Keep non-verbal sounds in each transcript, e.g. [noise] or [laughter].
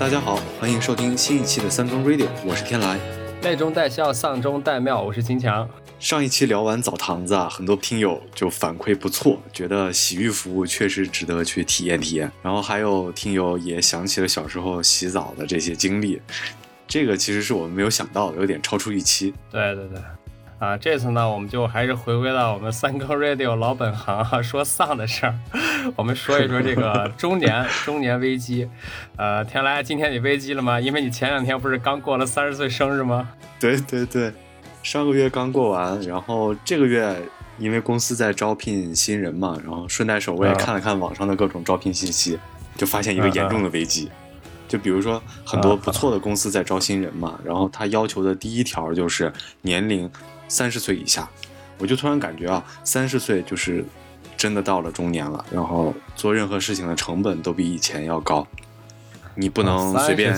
大家好，欢迎收听新一期的三更 Radio，我是天来。泪中带笑，丧中带妙，我是秦强。上一期聊完澡堂子啊，很多听友就反馈不错，觉得洗浴服务确实值得去体验体验。然后还有听友也想起了小时候洗澡的这些经历，这个其实是我们没有想到的，有点超出预期。对对对。啊，这次呢，我们就还是回归到我们三更 radio 老本行啊，说丧的事儿。[laughs] 我们说一说这个 [laughs] 中年中年危机。呃，天来，今天你危机了吗？因为你前两天不是刚过了三十岁生日吗？对对对，上个月刚过完，然后这个月因为公司在招聘新人嘛，然后顺带手我也看了看网上的各种招聘信息，就发现一个严重的危机。就比如说很多不错的公司在招新人嘛，然后他要求的第一条就是年龄。三十岁以下，我就突然感觉啊，三十岁就是真的到了中年了，然后做任何事情的成本都比以前要高，你不能随便。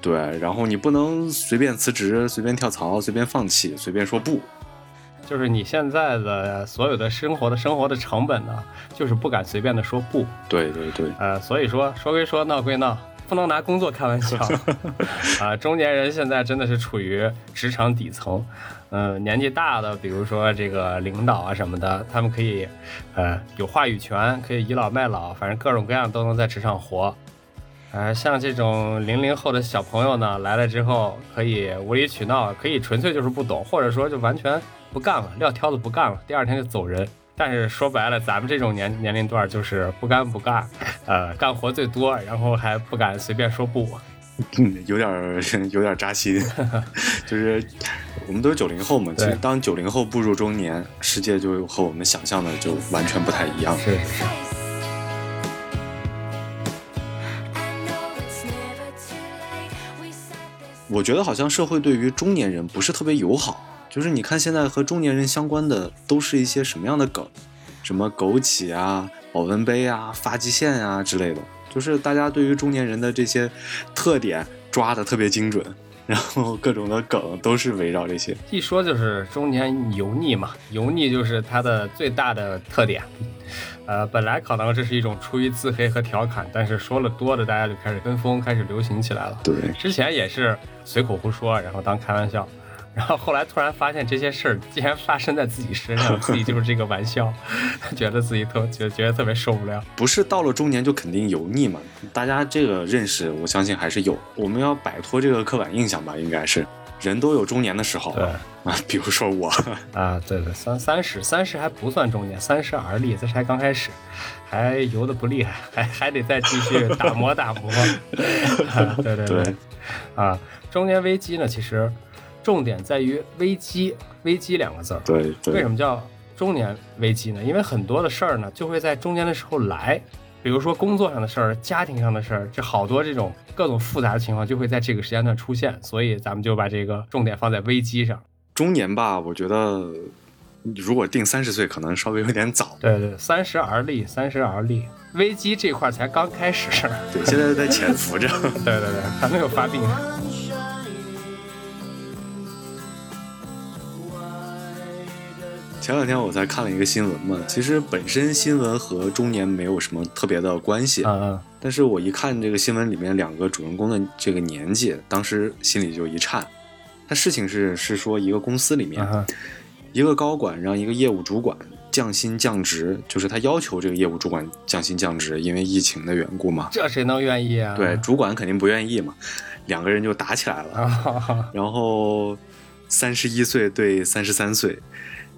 对，然后你不能随便辞职、随便跳槽、随便放弃、随便说不。就是你现在的所有的生活的生活的成本呢，就是不敢随便的说不。对对对。呃，所以说说归说，闹归闹。不能拿工作开玩笑 [laughs] 啊！中年人现在真的是处于职场底层，嗯，年纪大的，比如说这个领导啊什么的，他们可以，呃，有话语权，可以倚老卖老，反正各种各样都能在职场活。呃，像这种零零后的小朋友呢，来了之后可以无理取闹，可以纯粹就是不懂，或者说就完全不干了，撂挑子不干了，第二天就走人。但是说白了，咱们这种年年龄段就是不干不干，呃，干活最多，然后还不敢随便说不，嗯，[laughs] 有点 [laughs] 有点扎心。[laughs] 就是我们都是九零后嘛，其实当九零后步入中年，世界就和我们想象的就完全不太一样。是。我觉得好像社会对于中年人不是特别友好。就是你看，现在和中年人相关的都是一些什么样的梗？什么枸杞啊、保温杯啊、发际线啊之类的。就是大家对于中年人的这些特点抓的特别精准，然后各种的梗都是围绕这些。一说就是中年油腻嘛，油腻就是它的最大的特点。呃，本来可能这是一种出于自黑和调侃，但是说了多的，大家就开始跟风，开始流行起来了。对，之前也是随口胡说，然后当开玩笑。然后后来突然发现这些事儿竟然发生在自己身上，自己就是这个玩笑，[laughs] 觉得自己特觉觉得特别受不了。不是到了中年就肯定油腻嘛？大家这个认识，我相信还是有。我们要摆脱这个刻板印象吧，应该是人都有中年的时候。对啊，[laughs] 比如说我啊，对对，三三十三十还不算中年，三十而立，这才刚开始，还游的不厉害，还还得再继续打磨打磨。[laughs] 对对对，啊，中年危机呢，其实。重点在于危机，危机两个字儿。对，为什么叫中年危机呢？因为很多的事儿呢，就会在中年的时候来，比如说工作上的事儿、家庭上的事儿，这好多这种各种复杂的情况就会在这个时间段出现。所以咱们就把这个重点放在危机上。中年吧，我觉得如果定三十岁，可能稍微有点早。对对，三十而立，三十而立，危机这块才刚开始。对，现在在潜伏着。[laughs] 对对对，还没有发病。前两天我才看了一个新闻嘛，其实本身新闻和中年没有什么特别的关系，嗯嗯，但是我一看这个新闻里面两个主人公的这个年纪，当时心里就一颤。他事情是是说一个公司里面，一个高管让一个业务主管降薪降职，就是他要求这个业务主管降薪降职，因为疫情的缘故嘛。这谁能愿意啊？对，主管肯定不愿意嘛，两个人就打起来了。[laughs] 然后三十一岁对三十三岁。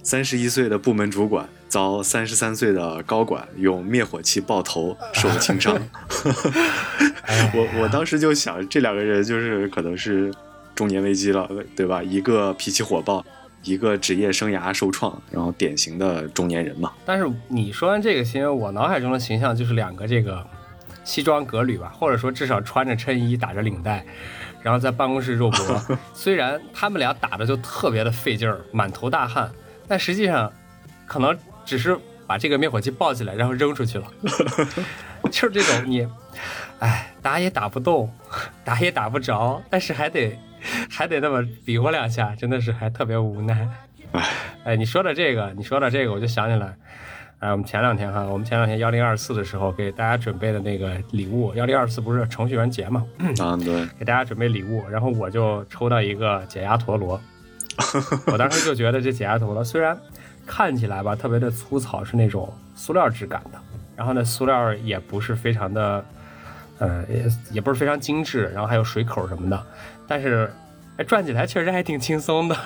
三十一岁的部门主管遭三十三岁的高管用灭火器爆头，[laughs] 受轻伤。[laughs] 我我当时就想，这两个人就是可能是中年危机了，对吧？一个脾气火爆，一个职业生涯受创，然后典型的中年人嘛。但是你说完这个新闻，我脑海中的形象就是两个这个西装革履吧，或者说至少穿着衬衣，打着领带，然后在办公室肉搏。[laughs] 虽然他们俩打的就特别的费劲儿，满头大汗。但实际上，可能只是把这个灭火器抱起来，然后扔出去了。[laughs] 就是这种你，哎，打也打不动，打也打不着，但是还得还得那么比划两下，真的是还特别无奈。[laughs] 哎，你说的这个，你说的这个，我就想起来，哎，我们前两天哈，我们前两天幺零二四的时候给大家准备的那个礼物，幺零二四不是程序员节嘛？啊，对，给大家准备礼物，然后我就抽到一个解压陀螺，[laughs] 我当时就觉得这解压头了虽然看起来吧特别的粗糙，是那种塑料质感的，然后呢塑料也不是非常的，呃也也不是非常精致，然后还有水口什么的，但是哎转起来确实还挺轻松的，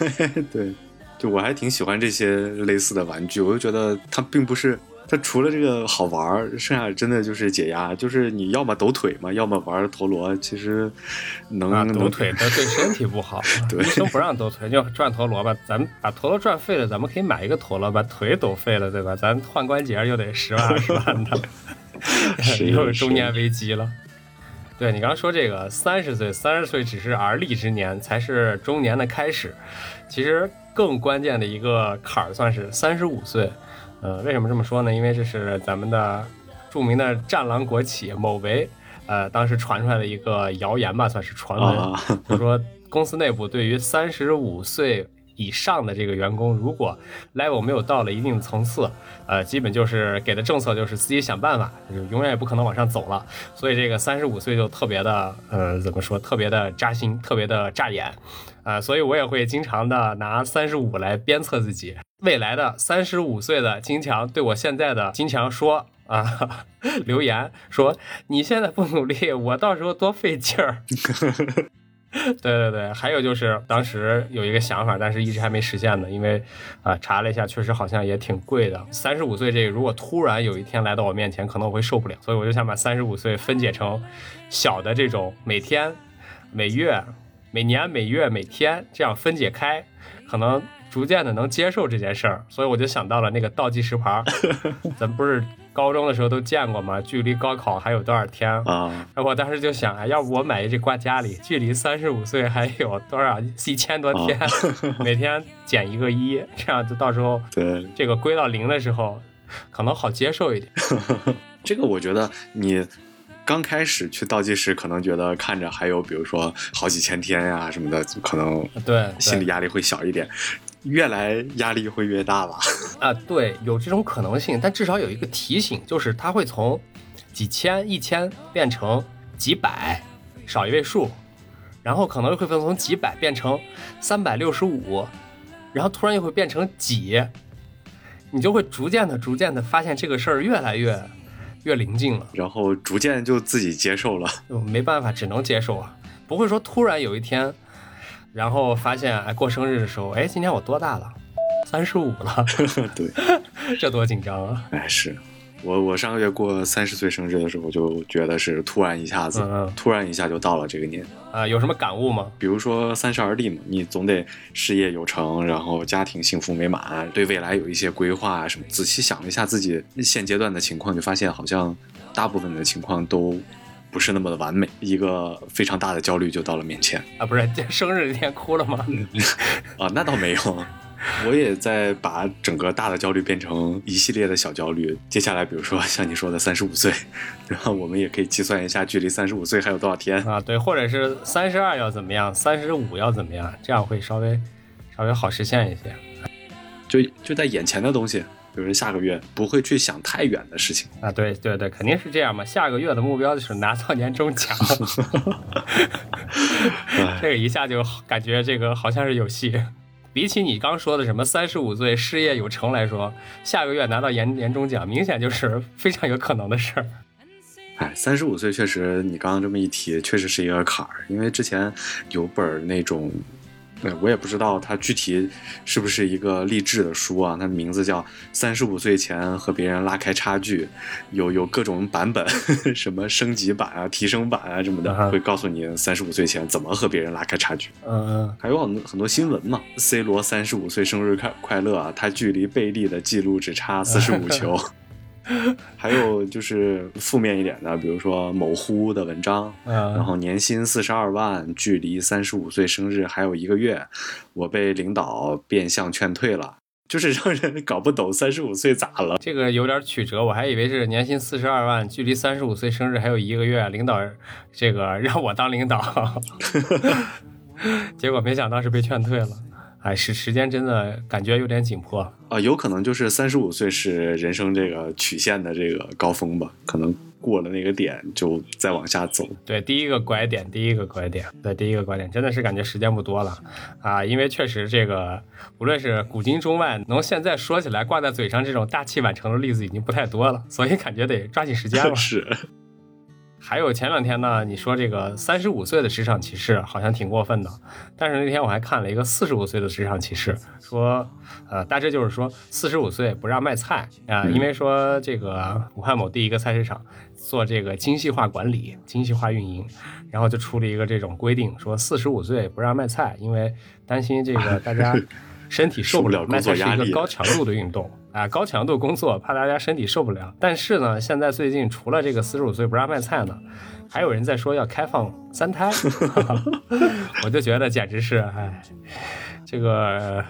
[laughs] 对。就我还挺喜欢这些类似的玩具，我就觉得它并不是它除了这个好玩，剩下真的就是解压，就是你要么抖腿嘛，要么玩陀螺，其实能抖腿的对身体不好，[laughs] 医生不让抖腿，就转陀螺吧。咱们把陀螺转废了，咱们可以买一个陀螺，把腿抖废了，对吧？咱换关节又得十万二十万的，[laughs] 又是中年危机了。对你刚刚说这个三十岁，三十岁只是而立之年，才是中年的开始。其实。更关键的一个坎儿算是三十五岁，呃，为什么这么说呢？因为这是咱们的著名的战狼国企某维，呃，当时传出来的一个谣言吧，算是传闻，[laughs] 就说公司内部对于三十五岁以上的这个员工，如果 level 没有到了一定层次，呃，基本就是给的政策就是自己想办法，就是永远也不可能往上走了。所以这个三十五岁就特别的，呃，怎么说？特别的扎心，特别的扎眼。啊，所以我也会经常的拿三十五来鞭策自己。未来的三十五岁的金强对我现在的金强说啊，[laughs] 留言说你现在不努力，我到时候多费劲儿。[laughs] 对对对，还有就是当时有一个想法，但是一直还没实现呢，因为啊查了一下，确实好像也挺贵的。三十五岁这个如果突然有一天来到我面前，可能我会受不了，所以我就想把三十五岁分解成小的这种每天、每月。每年、每月、每天这样分解开，可能逐渐的能接受这件事儿，所以我就想到了那个倒计时牌。[laughs] 咱不是高中的时候都见过吗？距离高考还有多少天啊？我当时就想啊，要不我买一这挂家里，距离三十五岁还有多少一千多天，[laughs] 每天减一个一，这样就到时候对这个归到零的时候，可能好接受一点。[laughs] 这个我觉得你。刚开始去倒计时，可能觉得看着还有，比如说好几千天呀什么的，可能对心理压力会小一点。越来压力会越大吧？[laughs] 啊，对，有这种可能性，但至少有一个提醒，就是它会从几千、一千变成几百，少一位数，然后可能又会从几百变成三百六十五，然后突然又会变成几，你就会逐渐的、逐渐的发现这个事儿越来越。越临近了，然后逐渐就自己接受了，没办法，只能接受啊，不会说突然有一天，然后发现哎过生日的时候，哎今年我多大了？三十五了，[laughs] 对，[laughs] 这多紧张啊！哎是。我我上个月过三十岁生日的时候，就觉得是突然一下子，突然一下就到了这个年啊，有什么感悟吗？比如说三十而立嘛，你总得事业有成，然后家庭幸福美满，对未来有一些规划啊什么。仔细想了一下自己现阶段的情况，就发现好像大部分的情况都不是那么的完美，一个非常大的焦虑就到了面前啊！不是，[laughs] 生日那天哭了吗？[laughs] 啊，那倒没有。我也在把整个大的焦虑变成一系列的小焦虑。接下来，比如说像你说的三十五岁，然后我们也可以计算一下距离三十五岁还有多少天啊？对，或者是三十二要怎么样，三十五要怎么样，这样会稍微稍微好实现一些。就就在眼前的东西，比如说下个月，不会去想太远的事情啊。对对对，肯定是这样嘛。下个月的目标就是拿到年终奖 [laughs] [laughs] [laughs] 这个一下就感觉这个好像是有戏。比起你刚说的什么三十五岁事业有成来说，下个月拿到年年终奖，明显就是非常有可能的事儿。哎，三十五岁确实，你刚刚这么一提，确实是一个坎儿，因为之前有本那种。对，我也不知道它具体是不是一个励志的书啊？它名字叫《三十五岁前和别人拉开差距》，有有各种版本，[laughs] 什么升级版啊、提升版啊什么的，会告诉你三十五岁前怎么和别人拉开差距。嗯，还有很多很多新闻嘛，C 罗三十五岁生日快快乐啊，他距离贝利的记录只差四十五 [laughs] 球。还有就是负面一点的，比如说某乎的文章，然后年薪四十二万，距离三十五岁生日还有一个月，我被领导变相劝退了，就是让人搞不懂三十五岁咋了。这个有点曲折，我还以为是年薪四十二万，距离三十五岁生日还有一个月，领导这个让我当领导，[laughs] 结果没想到是被劝退了。哎，时时间真的感觉有点紧迫啊，有可能就是三十五岁是人生这个曲线的这个高峰吧，可能过了那个点就再往下走。对，第一个拐点，第一个拐点，对，第一个拐点，真的是感觉时间不多了啊，因为确实这个无论是古今中外，能现在说起来挂在嘴上这种大器晚成的例子已经不太多了，所以感觉得抓紧时间了。[laughs] 是。还有前两天呢，你说这个三十五岁的职场歧视好像挺过分的，但是那天我还看了一个四十五岁的职场歧视，说，呃，大致就是说四十五岁不让卖菜啊，因为说这个武汉某地一个菜市场做这个精细化管理、精细化运营，然后就出了一个这种规定，说四十五岁不让卖菜，因为担心这个大家 [laughs] 身体受不了，卖菜是一个高强度的运动。啊，高强度工作，怕大家身体受不了。但是呢，现在最近除了这个四十五岁不让卖菜呢，还有人在说要开放三胎，[laughs] [laughs] 我就觉得简直是，哎，这个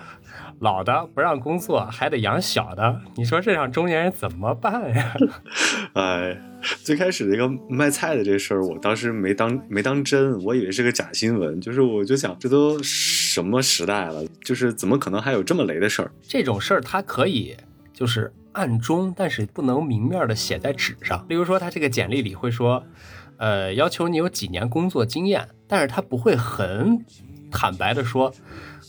老的不让工作，还得养小的，你说这让中年人怎么办呀？[laughs] 哎，最开始那个卖菜的这事儿，我当时没当没当真，我以为是个假新闻，就是我就想，这都什么时代了，就是怎么可能还有这么雷的事儿？这种事儿它可以。就是暗中，但是不能明面的写在纸上。例如说，他这个简历里会说，呃，要求你有几年工作经验，但是他不会很坦白的说，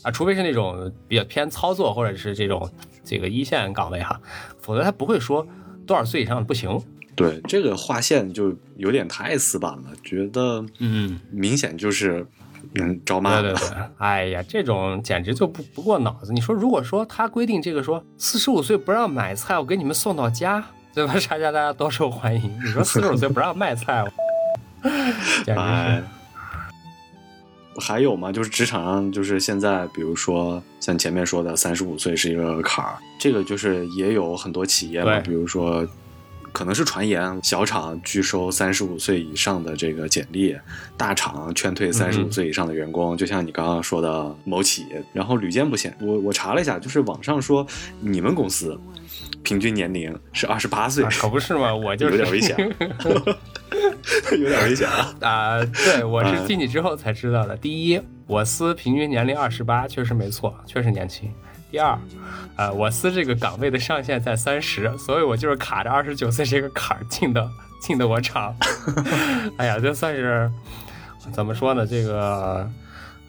啊，除非是那种比较偏操作或者是这种这个一线岗位哈，否则他不会说多少岁以上不行。对，这个划线就有点太死板了，觉得嗯，明显就是。嗯，招骂对对对，哎呀，这种简直就不不过脑子。你说，如果说他规定这个说四十五岁不让买菜，我给你们送到家，对吧？啥家大家都受欢迎。你说 [laughs] 四十五岁不让卖菜，[laughs] 简直是。还有吗？就是职场上，就是现在，比如说像前面说的，三十五岁是一个坎儿，这个就是也有很多企业嘛，比如说。可能是传言，小厂拒收三十五岁以上的这个简历，大厂劝退三十五岁以上的员工，就像你刚刚说的某企业，然后屡见不鲜。我我查了一下，就是网上说你们公司平均年龄是二十八岁，可不是吗？我就是有点危险，[laughs] 有点危险啊！啊，对我是进去之后才知道的。第一，我司平均年龄二十八，确实没错，确实年轻。第二，呃，我司这个岗位的上限在三十，所以我就是卡着二十九岁这个坎儿进的，进的我厂。[laughs] 哎呀，这算是怎么说呢？这个，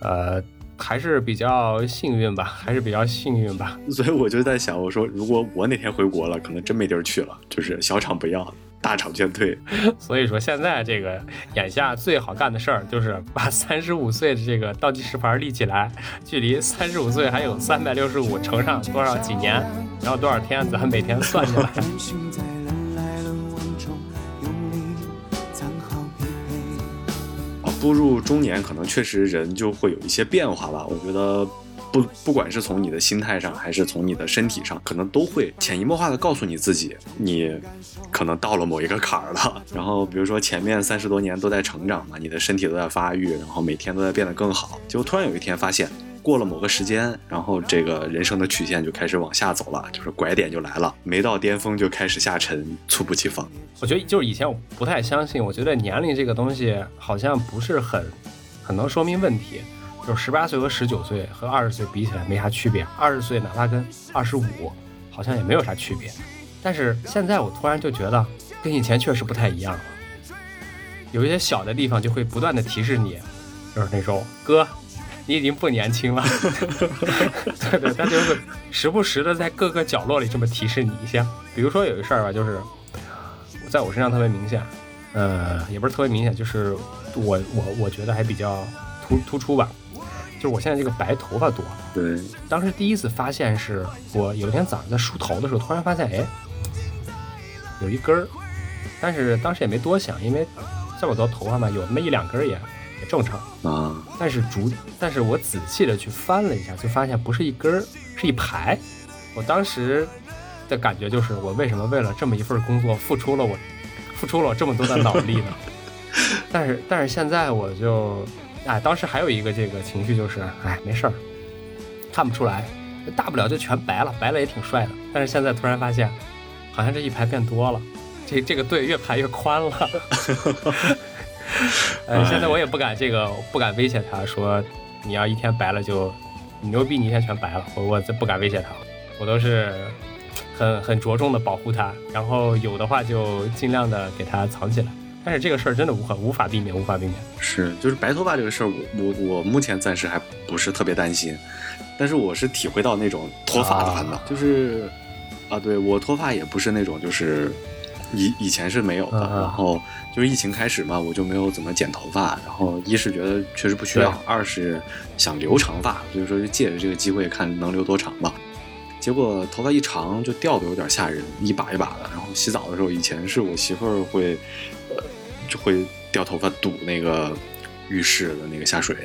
呃，还是比较幸运吧，还是比较幸运吧。[laughs] 所以我就在想，我说如果我哪天回国了，可能真没地儿去了，就是小厂不要了。大厂劝退，[laughs] 所以说现在这个眼下最好干的事儿就是把 [laughs] 三十五岁的这个倒计时牌立起来，距离三十五岁还有三百六十五乘上多少几年，然后多少天，咱每天算起来。啊，[laughs] 步入中年可能确实人就会有一些变化吧，我觉得。不，不管是从你的心态上，还是从你的身体上，可能都会潜移默化的告诉你自己，你可能到了某一个坎儿了。[laughs] 然后，比如说前面三十多年都在成长嘛，你的身体都在发育，然后每天都在变得更好。结果突然有一天发现，过了某个时间，然后这个人生的曲线就开始往下走了，就是拐点就来了，没到巅峰就开始下沉，猝不及防。我觉得就是以前我不太相信，我觉得年龄这个东西好像不是很很能说明问题。就是十八岁和十九岁和二十岁比起来没啥区别，二十岁哪怕跟二十五好像也没有啥区别。但是现在我突然就觉得跟以前确实不太一样了，有一些小的地方就会不断的提示你，就是那种哥，你已经不年轻了。对 [laughs] 对，他就是时不时的在各个角落里这么提示你一下。比如说有一事儿吧，就是在我身上特别明显，呃，也不是特别明显，就是我我我觉得还比较突突出吧。就是我现在这个白头发多，对，当时第一次发现是我有一天早上在梳头的时候，突然发现，哎，有一根儿，但是当时也没多想，因为这么多头发嘛，有那么一两根也也正常啊。但是逐，但是我仔细的去翻了一下，就发现不是一根儿，是一排。我当时的感觉就是，我为什么为了这么一份工作付出了我，付出了我这么多的脑力呢？[laughs] 但是，但是现在我就。哎，当时还有一个这个情绪就是，哎，没事儿，看不出来，大不了就全白了，白了也挺帅的。但是现在突然发现，好像这一排变多了，这这个队越排越宽了。呃，[laughs] 现在我也不敢这个，不敢威胁他说，你要一天白了就牛逼，你一天全白了。我我这不敢威胁他，我都是很很着重的保护他，然后有的话就尽量的给他藏起来。但是这个事儿真的无可无法避免，无法避免。是，就是白头发这个事儿，我我我目前暂时还不是特别担心，但是我是体会到那种脱发的烦恼，就是啊，对我脱发也不是那种就是以以前是没有的，然后就是疫情开始嘛，我就没有怎么剪头发，然后一是觉得确实不需要，二是想留长发，所以说就借着这个机会看能留多长吧。结果头发一长就掉的有点吓人，一把一把的。然后洗澡的时候，以前是我媳妇儿会。就会掉头发堵那个浴室的那个下水，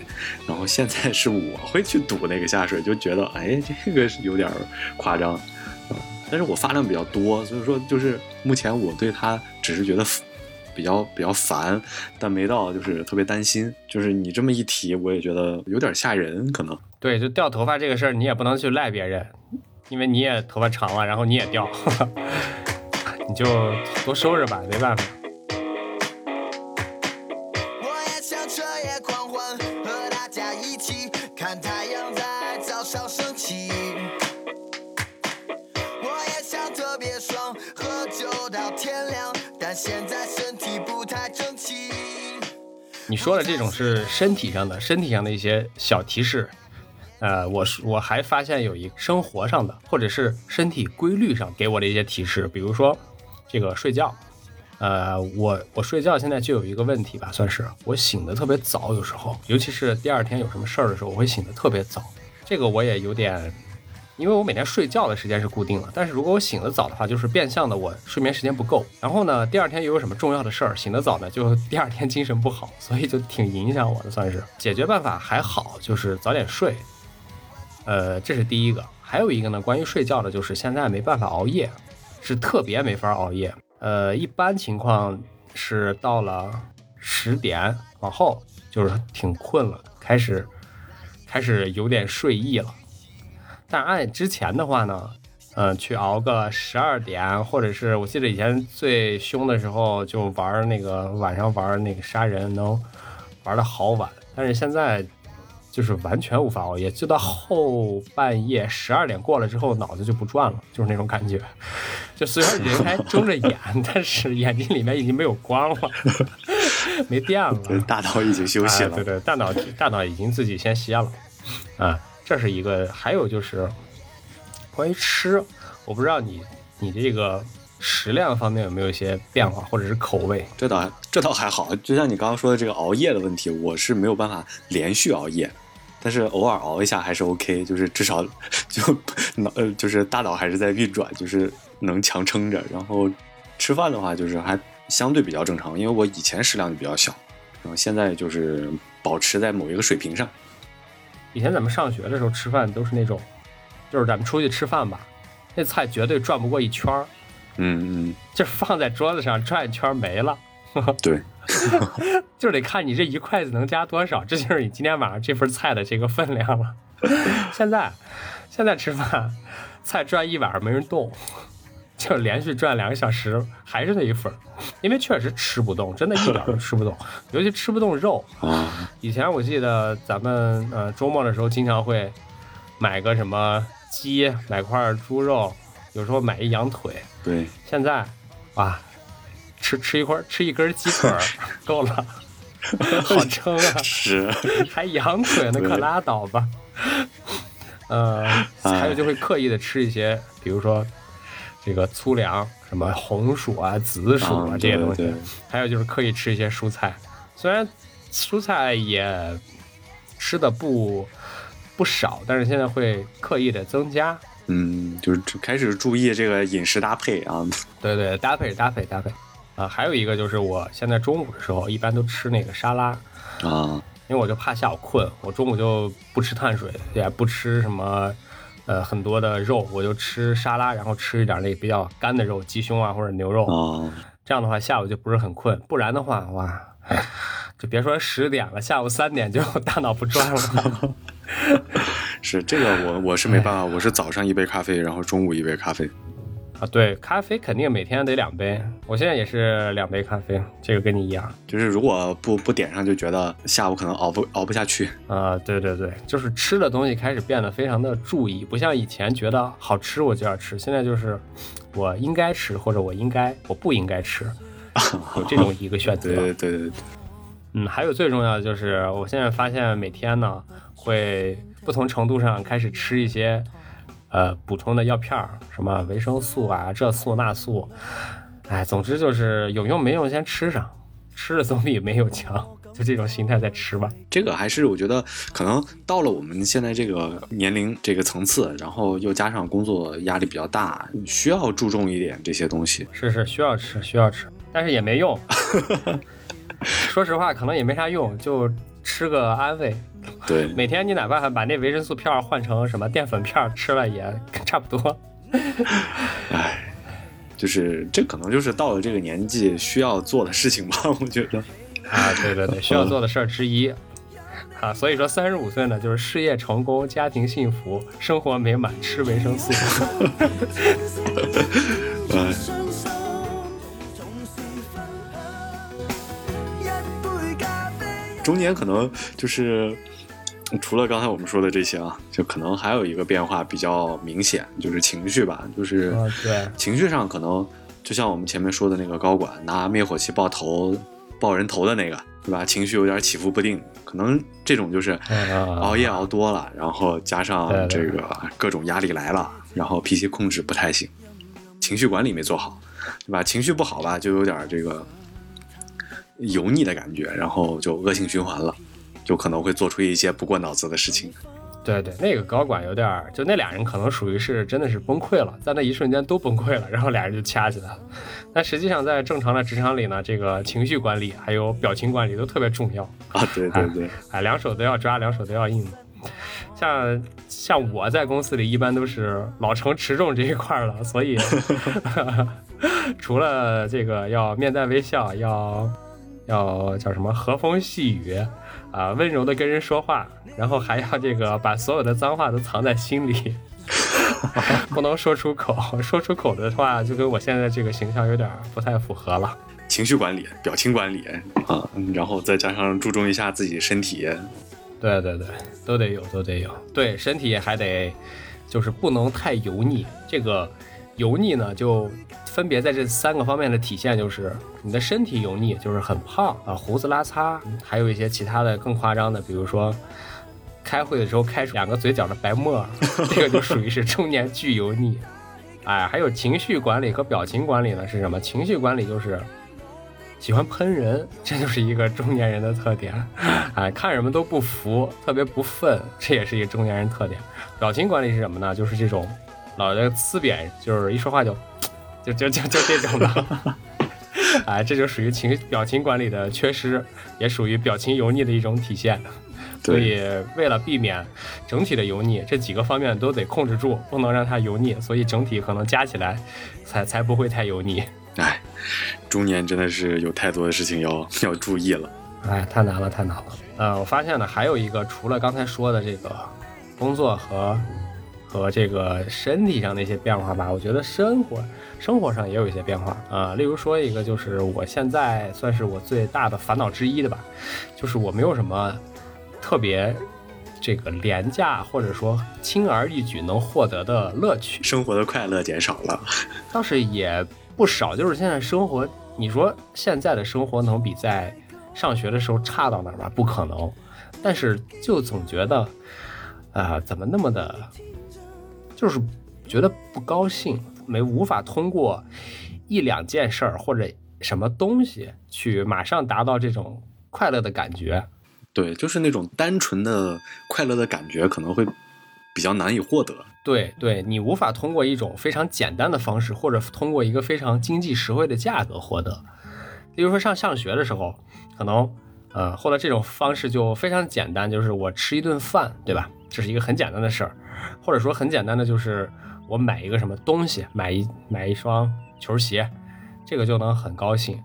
然后现在是我会去堵那个下水，就觉得哎，这个是有点夸张，但是我发量比较多，所以说就是目前我对它只是觉得比较比较烦，但没到就是特别担心。就是你这么一提，我也觉得有点吓人，可能对，就掉头发这个事儿，你也不能去赖别人，因为你也头发长了，然后你也掉，[laughs] 你就多收拾吧，没办法。彻夜狂欢，和大家一起看太阳在早上升起。我也想特别爽，喝酒到天亮，但现在身体不太争气。你说的这种是身体上的，身体上的一些小提示。呃，我我还发现有一，生活上的，或者是身体规律上给我的一些提示，比如说这个睡觉。呃，我我睡觉现在就有一个问题吧，算是我醒的特别早，有时候，尤其是第二天有什么事儿的时候，我会醒的特别早，这个我也有点。因为我每天睡觉的时间是固定的，但是如果我醒得早的话，就是变相的我睡眠时间不够。然后呢，第二天又有什么重要的事儿，醒得早呢，就第二天精神不好，所以就挺影响我的。算是解决办法还好，就是早点睡。呃，这是第一个。还有一个呢，关于睡觉的，就是现在没办法熬夜，是特别没法熬夜。呃，一般情况是到了十点往后，就是挺困了，开始开始有点睡意了。但按之前的话呢，嗯，去熬个十二点，或者是我记得以前最凶的时候，就玩那个晚上玩那个杀人，能玩的好晚。但是现在就是完全无法熬夜，就到后半夜十二点过了之后，脑子就不转了，就是那种感觉。就虽然人还睁着眼，[laughs] 但是眼睛里面已经没有光了，[laughs] 没电了。大脑已经休息了。对对，大脑大脑已经自己先歇了，啊。这是一个，还有就是关于吃，我不知道你你这个食量方面有没有一些变化，或者是口味？这倒这倒还好，就像你刚刚说的这个熬夜的问题，我是没有办法连续熬夜，但是偶尔熬一下还是 OK，就是至少 [laughs] 就脑呃就是大脑还是在运转，就是能强撑着。然后吃饭的话，就是还相对比较正常，因为我以前食量就比较小，然后现在就是保持在某一个水平上。以前咱们上学的时候吃饭都是那种，就是咱们出去吃饭吧，那菜绝对转不过一圈儿，嗯嗯，就放在桌子上转一圈没了，[laughs] 对，[laughs] 就得看你这一筷子能夹多少，这就是你今天晚上这份菜的这个分量了。现在，现在吃饭，菜转一晚上没人动。就连续转两个小时，还是那一份，因为确实吃不动，真的一点都吃不动，尤其吃不动肉。以前我记得咱们呃周末的时候经常会买个什么鸡，买块猪肉，有时候买一羊腿。对，现在哇，吃吃一块吃一根鸡腿 [laughs] 够了，[laughs] 好撑啊！[laughs] 是，还羊腿，呢可拉倒吧。呃，还有就会刻意的吃一些，比如说。这个粗粮，什么红薯啊、紫薯啊这些东西，还有就是刻意吃一些蔬菜，虽然蔬菜也吃的不不少，但是现在会刻意的增加。嗯，就是开始注意这个饮食搭配啊。对对，搭配搭配搭配啊。还有一个就是我现在中午的时候一般都吃那个沙拉啊，因为我就怕下午困，我中午就不吃碳水，也不吃什么。呃，很多的肉，我就吃沙拉，然后吃一点那比较干的肉，鸡胸啊或者牛肉。啊，这样的话下午就不是很困，不然的话，哇，就别说十点了，下午三点就 [laughs] 大脑不转了。[laughs] 是这个，我我是没办法，我是早上一杯咖啡，然后中午一杯咖啡。啊，对，咖啡肯定每天得两杯，我现在也是两杯咖啡，这个跟你一样。就是如果不不点上，就觉得下午可能熬不熬不下去。啊，对对对，就是吃的东西开始变得非常的注意，不像以前觉得好吃我就要吃，现在就是我应该吃或者我应该我不应该吃，[laughs] 有这种一个选择。对对对对对，嗯，还有最重要的就是，我现在发现每天呢会不同程度上开始吃一些呃补充的药片儿，什么维生素啊、这素那素，哎，总之就是有用没用先吃上，吃了总比没有强，就这种心态在吃吧。这个还是我觉得可能到了我们现在这个年龄这个层次，然后又加上工作压力比较大，需要注重一点这些东西。是是，需要吃需要吃，但是也没用。[laughs] 说实话，可能也没啥用，就吃个安慰。对，每天你哪怕把那维生素片换成什么淀粉片吃了也差不多。唉，就是这可能就是到了这个年纪需要做的事情吧，[laughs] 我觉得。啊，对对对，需要做的事儿之一。啊，所以说三十五岁呢，就是事业成功、家庭幸福、生活美满，吃维生素。[laughs] 中年可能就是除了刚才我们说的这些啊，就可能还有一个变化比较明显，就是情绪吧，就是情绪上可能就像我们前面说的那个高管拿灭火器爆头爆人头的那个，对吧？情绪有点起伏不定，可能这种就是啊熬夜熬多了，然后加上这个各种压力来了，然后脾气控制不太行，情绪管理没做好，对吧？情绪不好吧，就有点这个油腻的感觉，然后就恶性循环了，就可能会做出一些不过脑子的事情。对对，那个高管有点儿，就那俩人可能属于是真的是崩溃了，在那一瞬间都崩溃了，然后俩人就掐起来了。但实际上在正常的职场里呢，这个情绪管理还有表情管理都特别重要。啊，对对对，哎，两手都要抓，两手都要硬。像像我在公司里一般都是老成持重这一块儿了，所以 [laughs] 除了这个要面带微笑，要要叫什么和风细雨啊，温柔的跟人说话，然后还要这个把所有的脏话都藏在心里，[laughs] 不能说出口。说出口的话，就跟我现在这个形象有点不太符合了。情绪管理、表情管理啊，嗯然后再加上注重一下自己身体，对对对，都得有，都得有。对，身体还得就是不能太油腻。这个油腻呢，就分别在这三个方面的体现，就是你的身体油腻，就是很胖啊，胡子拉碴，还有一些其他的更夸张的，比如说。开会的时候开出两个嘴角的白沫，[laughs] 这个就属于是中年巨油腻。哎，还有情绪管理和表情管理呢是什么？情绪管理就是喜欢喷人，这就是一个中年人的特点。哎，看什么都不服，特别不忿，这也是一个中年人特点。表情管理是什么呢？就是这种老的呲扁，就是一说话就就就就就这种的。[laughs] 哎，这就属于情表情管理的缺失，也属于表情油腻的一种体现。[laughs] 所，以为了避免整体的油腻，这几个方面都得控制住，不能让它油腻。所以整体可能加起来才才不会太油腻。哎，中年真的是有太多的事情要要注意了。哎，太难了，太难了。呃，我发现呢，还有一个除了刚才说的这个工作和和这个身体上的一些变化吧，我觉得生活生活上也有一些变化啊、呃例如说一个，就是我现在算是我最大的烦恼之一的吧，就是我没有什么特别这个廉价或者说轻而易举能获得的乐趣。生活的快乐减少了，倒是也不少，就是现在生活，你说现在的生活能比在上学的时候差到哪儿吧？不可能。但是就总觉得，啊、怎么那么的，就是觉得不高兴，没无法通过一两件事儿或者什么东西去马上达到这种快乐的感觉。对，就是那种单纯的快乐的感觉可能会比较难以获得。对对，你无法通过一种非常简单的方式，或者通过一个非常经济实惠的价格获得。例如说上上学的时候，可能呃获得这种方式就非常简单，就是我吃一顿饭，对吧？这是一个很简单的事儿，或者说很简单的就是我买一个什么东西，买一买一双球鞋，这个就能很高兴。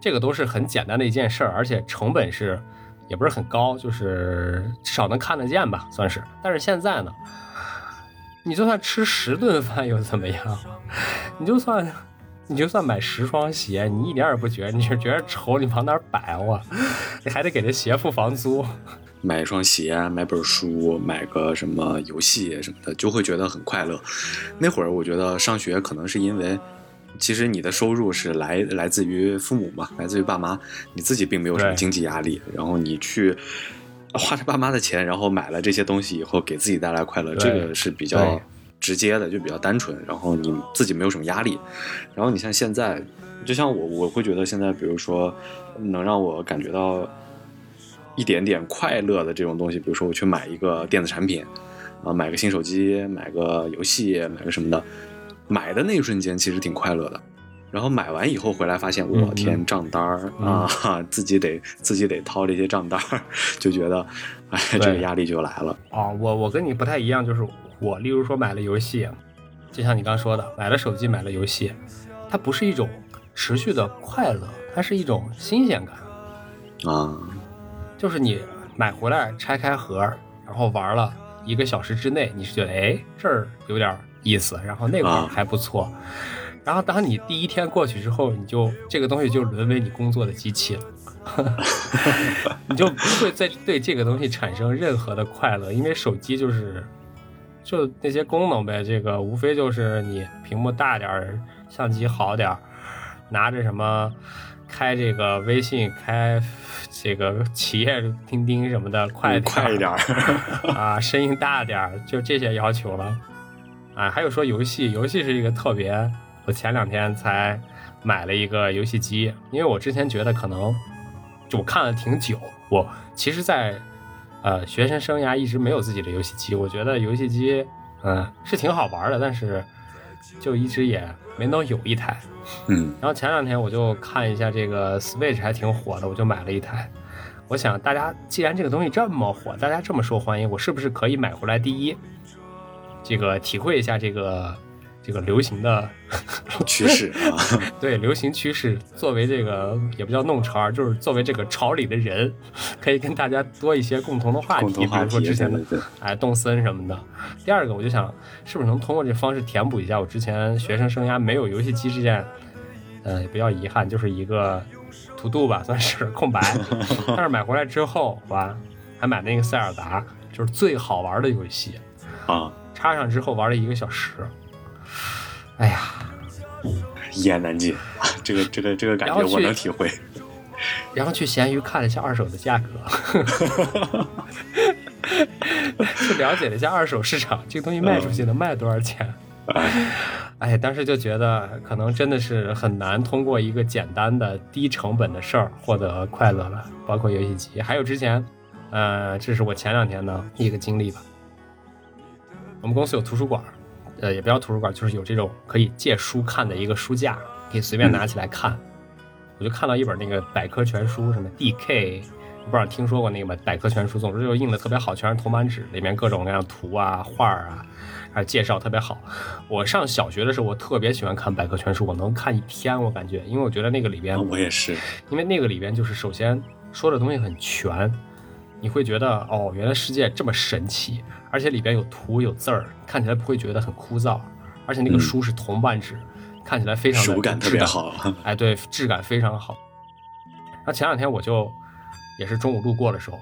这个都是很简单的一件事儿，而且成本是也不是很高，就是至少能看得见吧，算是。但是现在呢，你就算吃十顿饭又怎么样？你就算你就算买十双鞋，你一点也不觉得，你就觉得丑，你往哪摆我？你还得给这鞋付房租。买一双鞋啊，买本书，买个什么游戏什么的，就会觉得很快乐。那会儿我觉得上学可能是因为，其实你的收入是来来自于父母嘛，[laughs] 来自于爸妈，你自己并没有什么经济压力，然后你去花着爸妈的钱，然后买了这些东西以后，给自己带来快乐，这个是比较直接的，就比较单纯，然后你自己没有什么压力。然后你像现在，就像我，我会觉得现在，比如说能让我感觉到一点点快乐的这种东西，比如说我去买一个电子产品，啊，买个新手机，买个游戏，买个什么的，买的那一瞬间其实挺快乐的。然后买完以后回来发现，嗯我天，账单儿嗯啊，[laughs] 自己得自己得掏这些账单儿，[laughs] 就觉得，哎，这个压力就来了。哦，我我跟你不太一样，就是我例如说买了游戏，就像你刚说的，买了手机，买了游戏，它不是一种持续的快乐，它是一种新鲜感。啊，就是你买回来拆开盒，然后玩了一个小时之内，你是觉得哎这儿有点意思，然后那块儿啊还不错。然后当你第一天过去之后，你就这个东西就沦为你工作的机器了，[laughs] 你就不会再对这个东西产生任何的快乐，因为手机就是就那些功能呗，这个无非就是你屏幕大点儿，相机好点儿，拿着什么开这个微信，开这个企业钉钉什么的快点快一点儿，[laughs] 啊，声音大点儿，就这些要求了。啊，还有说游戏，游戏是一个特别，我前两天才买了一个游戏机，因为我之前觉得可能就我看了挺久，我其实在，呃学生生涯一直没有自己的游戏机，我觉得游戏机嗯、是挺好玩的，但是就一直也没能有一台。嗯然后前两天我就看一下这个 Switch 还挺火的，我就买了一台。我想大家既然这个东西这么火，大家这么受欢迎，我是不是可以买回来？第一，这个体会一下这个这个流行的 [laughs] 趋势啊，[laughs] 对流行趋势，作为这个也不叫弄潮儿，就是作为这个潮里的人，可以跟大家多一些共同的话题，比如说，之前的哎，动森什么的。第二个，我就想，是不是能通过这方式填补一下我之前学生生涯没有游戏机这件，呃，也不叫遗憾，就是一个图度吧，算是空白。[laughs] 但是买回来之后，哇，还买那个塞尔达，就是最好玩的游戏，啊，插上之后玩了一个小时。哎呀，一言难尽，这个这个这个感觉我能体会。然后去闲鱼看了一下二手的价格，[laughs] 去了解了一下二手市场，这个东西卖出去能卖多少钱？哎，当时就觉得可能真的是很难通过一个简单的低成本的事儿获得快乐了，包括游戏机，还有之前，呃，这是我前两天的一个经历吧。我们公司有图书馆，呃，也不叫图书馆，就是有这种可以借书看的一个书架，可以随便拿起来看。我就看到一本那个百科全书，什么 DK，不知道你听说过那个吗？百科全书，总之就印的特别好，全是铜版纸，里面各种各样图啊、画儿啊，还有介绍特别好。我上小学的时候，我特别喜欢看百科全书，我能看一天，我感觉，因为我觉得那个里边啊，我也是，因为那个里边就是首先说的东西很全，你会觉得哦，原来世界这么神奇，而且里边有图有字儿，看起来不会觉得很枯燥，而且那个嗯书是铜版纸，看起来非常的手感特别好。哎，对，质感非常好。那前两天我就也是中午路过的时候，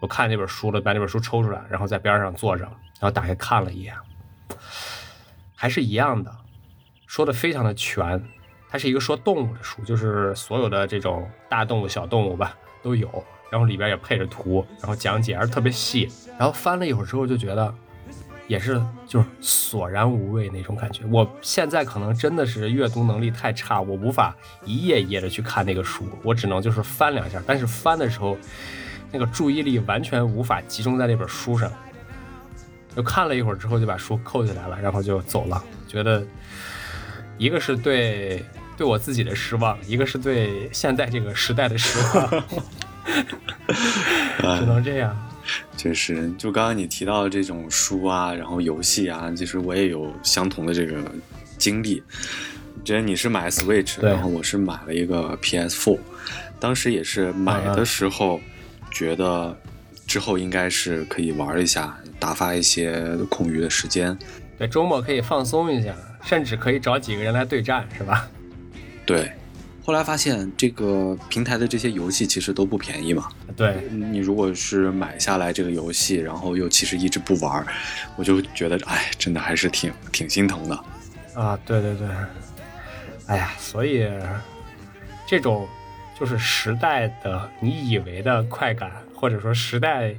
我看那本书了，把那本书抽出来，然后在边上坐着，然后打开看了一眼，还是一样的，说的非常的全。它是一个说动物的书，就是所有的这种大动物、小动物吧都有，然后里边也配着图，然后讲解还是特别细。然后翻了一会儿之后，就觉得也是就是索然无味那种感觉。我现在可能真的是阅读能力太差，我无法一页一页的去看那个书，我只能就是翻两下。但是翻的时候，那个注意力完全无法集中在那本书上。就看了一会儿之后，就把书扣起来了，然后就走了。觉得一个是对对我自己的失望，一个是对现在这个时代的失望，[laughs] [laughs] 只能这样。确实，就刚刚你提到这种书啊，然后游戏啊，其实我也有相同的这个经历。觉得你是买 Switch，然后我是买了一个 PS4，当时也是买的时候觉得之后应该是可以玩一下，打发一些空余的时间。对，周末可以放松一下，甚至可以找几个人来对战，是吧？对。后来发现这个平台的这些游戏其实都不便宜嘛。对你如果是买下来这个游戏，然后又其实一直不玩，我就觉得哎，真的还是挺挺心疼的。啊，对对对。哎呀，所以这种就是时代的你以为的快感，或者说时代。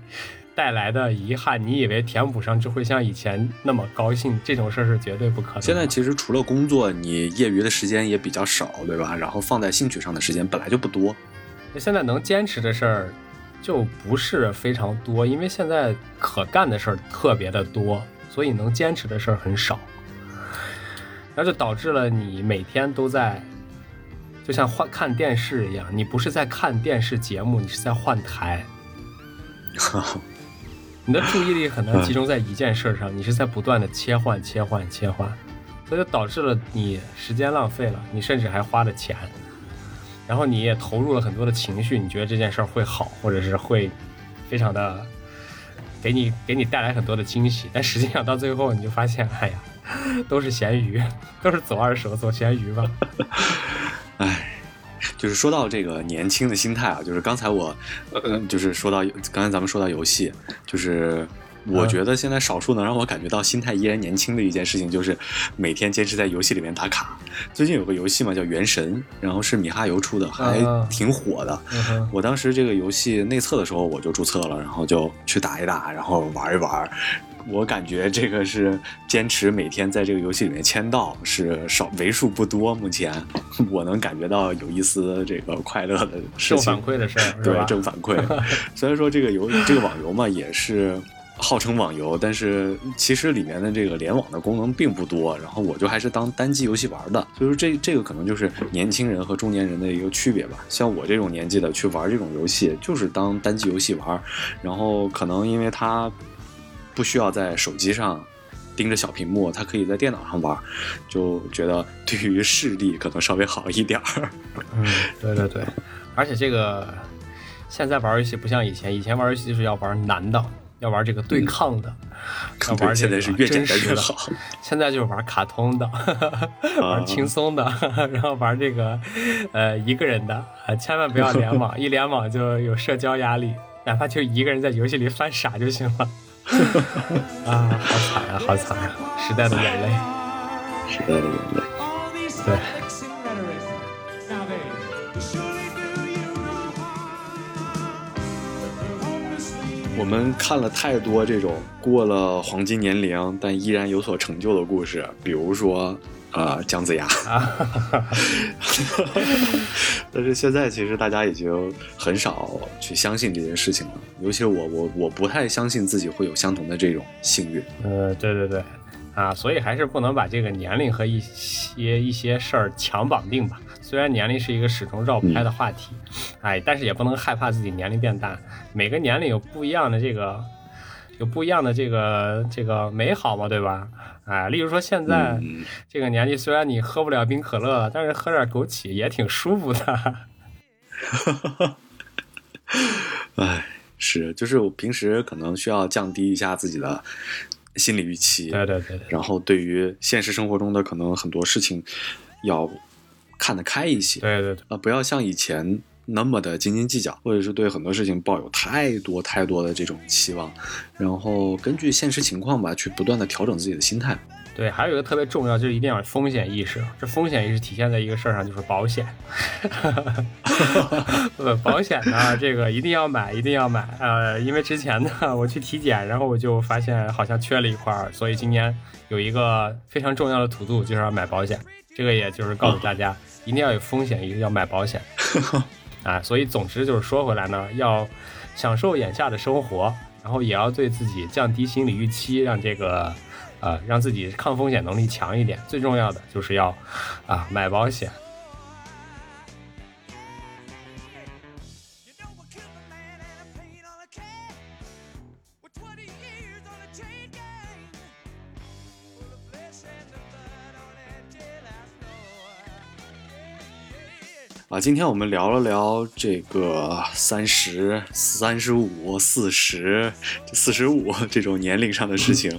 带来的遗憾，你以为填补上就会像以前那么高兴？这种事儿是绝对不可能。现在其实除了工作，你业余的时间也比较少，对吧？然后放在兴趣上的时间本来就不多。现在能坚持的事儿就不是非常多，因为现在可干的事儿特别的多，所以能坚持的事儿很少。那就导致了你每天都在，就像换看电视一样，你不是在看电视节目，你是在换台。[laughs] 你的注意力很难集中在一件事上，你是在不断的切换、切换、切换，所以就导致了你时间浪费了，你甚至还花了钱，然后你也投入了很多的情绪，你觉得这件事儿会好，或者是会非常的给你给你带来很多的惊喜，但实际上到最后你就发现，哎呀，都是咸鱼，都是走二手走咸鱼吧，哎。[laughs] 就是说到这个年轻的心态啊，就是刚才我，呃，就是说到刚才咱们说到游戏，就是我觉得现在少数能让我感觉到心态依然年轻的一件事情，就是每天坚持在游戏里面打卡。最近有个游戏嘛叫《原神》，然后是米哈游出的，还挺火的。我当时这个游戏内测的时候我就注册了，然后就去打一打，然后玩一玩。我感觉这个是坚持每天在这个游戏里面签到是少为数不多。目前 [laughs] 我能感觉到有一丝这个快乐的事情，正反馈的事儿，对正反馈。[laughs] 虽然说这个游这个网游嘛也是号称网游，但是其实里面的这个联网的功能并不多。然后我就还是当单机游戏玩的。所以说这这个可能就是年轻人和中年人的一个区别吧。像我这种年纪的去玩这种游戏，就是当单机游戏玩。然后可能因为它。不需要在手机上盯着小屏幕，他可以在电脑上玩，就觉得对于视力可能稍微好一点儿。嗯，对对对，而且这个现在玩游戏不像以前，以前玩游戏就是要玩难的，要玩这个对抗的，要玩现在是越简单越好。[laughs] 现在就是玩卡通的，玩轻松的，[laughs] 然后玩这个呃一个人的啊，千万不要联网，[laughs] 一联网就有社交压力，哪怕就一个人在游戏里犯傻就行了。[laughs] 啊，好惨啊，好惨啊！时代的眼泪，时代的眼泪。对。我们看了太多这种过了黄金年龄但依然有所成就的故事，比如说。啊，姜子牙！[laughs] 但是现在其实大家已经很少去相信这件事情了，尤其是我，我我不太相信自己会有相同的这种幸运。呃，对对对，啊，所以还是不能把这个年龄和一些一些事儿强绑定吧。虽然年龄是一个始终绕不开的话题，哎，但是也不能害怕自己年龄变大。每个年龄有不一样的这个，有不一样的这个这个美好嘛，对吧？哎，例如说现在这个年纪，虽然你喝不了冰可乐了，但是喝点枸杞也挺舒服的。[laughs] 哎，是，就是我平时可能需要降低一下自己的心理预期，对对对，然后对于现实生活中的可能很多事情要看得开一些，对对对，啊，不要像以前。那么的斤斤计较，或者是对很多事情抱有太多太多的这种期望，然后根据现实情况吧，去不断的调整自己的心态。对，还有一个特别重要，就是一定要有风险意识。这风险意识体现在一个事儿上，就是保险。[laughs] 保险呢，这个一定要买，一定要买。呃，因为之前呢，我去体检，然后我就发现好像缺了一块儿，所以今年有一个非常重要的土度，就是要买保险。这个也就是告诉大家，一定要有风险意识，要买保险。[laughs] 啊，所以总之就是说回来呢，要享受眼下的生活，然后也要对自己降低心理预期，让这个，呃，让自己抗风险能力强一点。最重要的就是要，啊，买保险。啊，今天我们聊了聊这个三十三十五、四十、四十五这种年龄上的事情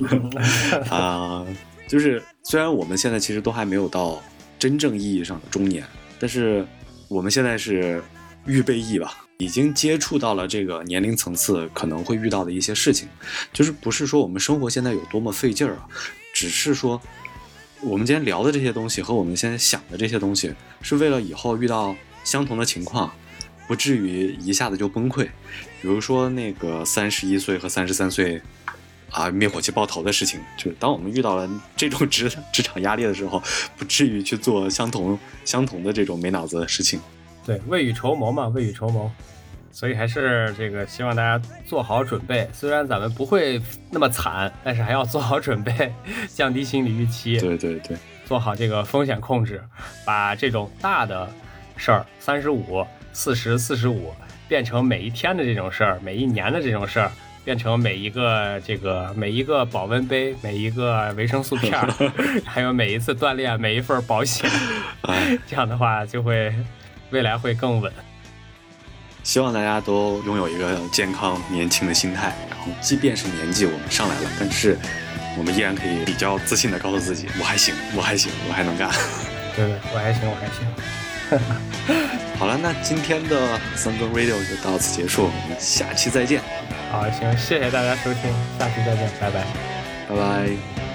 [laughs] 啊，就是虽然我们现在其实都还没有到真正意义上的中年，但是我们现在是预备役吧，已经接触到了这个年龄层次可能会遇到的一些事情，就是不是说我们生活现在有多么费劲儿啊，只是说我们今天聊的这些东西和我们现在想的这些东西，是为了以后遇到相同的情况，不至于一下子就崩溃。比如说那个三十一岁和三十三岁。啊，灭火器爆头的事情，就是当我们遇到了这种 [laughs] 职职场压力的时候，不至于去做相同相同的这种没脑子的事情。对，未雨绸缪嘛，未雨绸缪。所以还是这个希望大家做好准备。虽然咱们不会那么惨，但是还要做好准备，降低心理预期。[laughs] 对对对，做好这个风险控制，把这种大的事儿，三十五、四十、四十五，变成每一天的这种事儿，每一年的这种事儿。变成每一个这个每一个保温杯，每一个维生素片，[laughs] 还有每一次锻炼，每一份保险，[laughs] 这样的话就会未来会更稳。希望大家都拥有一个健康年轻的心态，然后即便是年纪我们上来了，但是我们依然可以比较自信的告诉自己，我还行，我还行，我还能干。对对，我还行，我还行。[laughs] 好了，那今天的三更 radio 就到此结束，我们下期再见。好，行，谢谢大家收听，下期再见，拜拜，拜拜。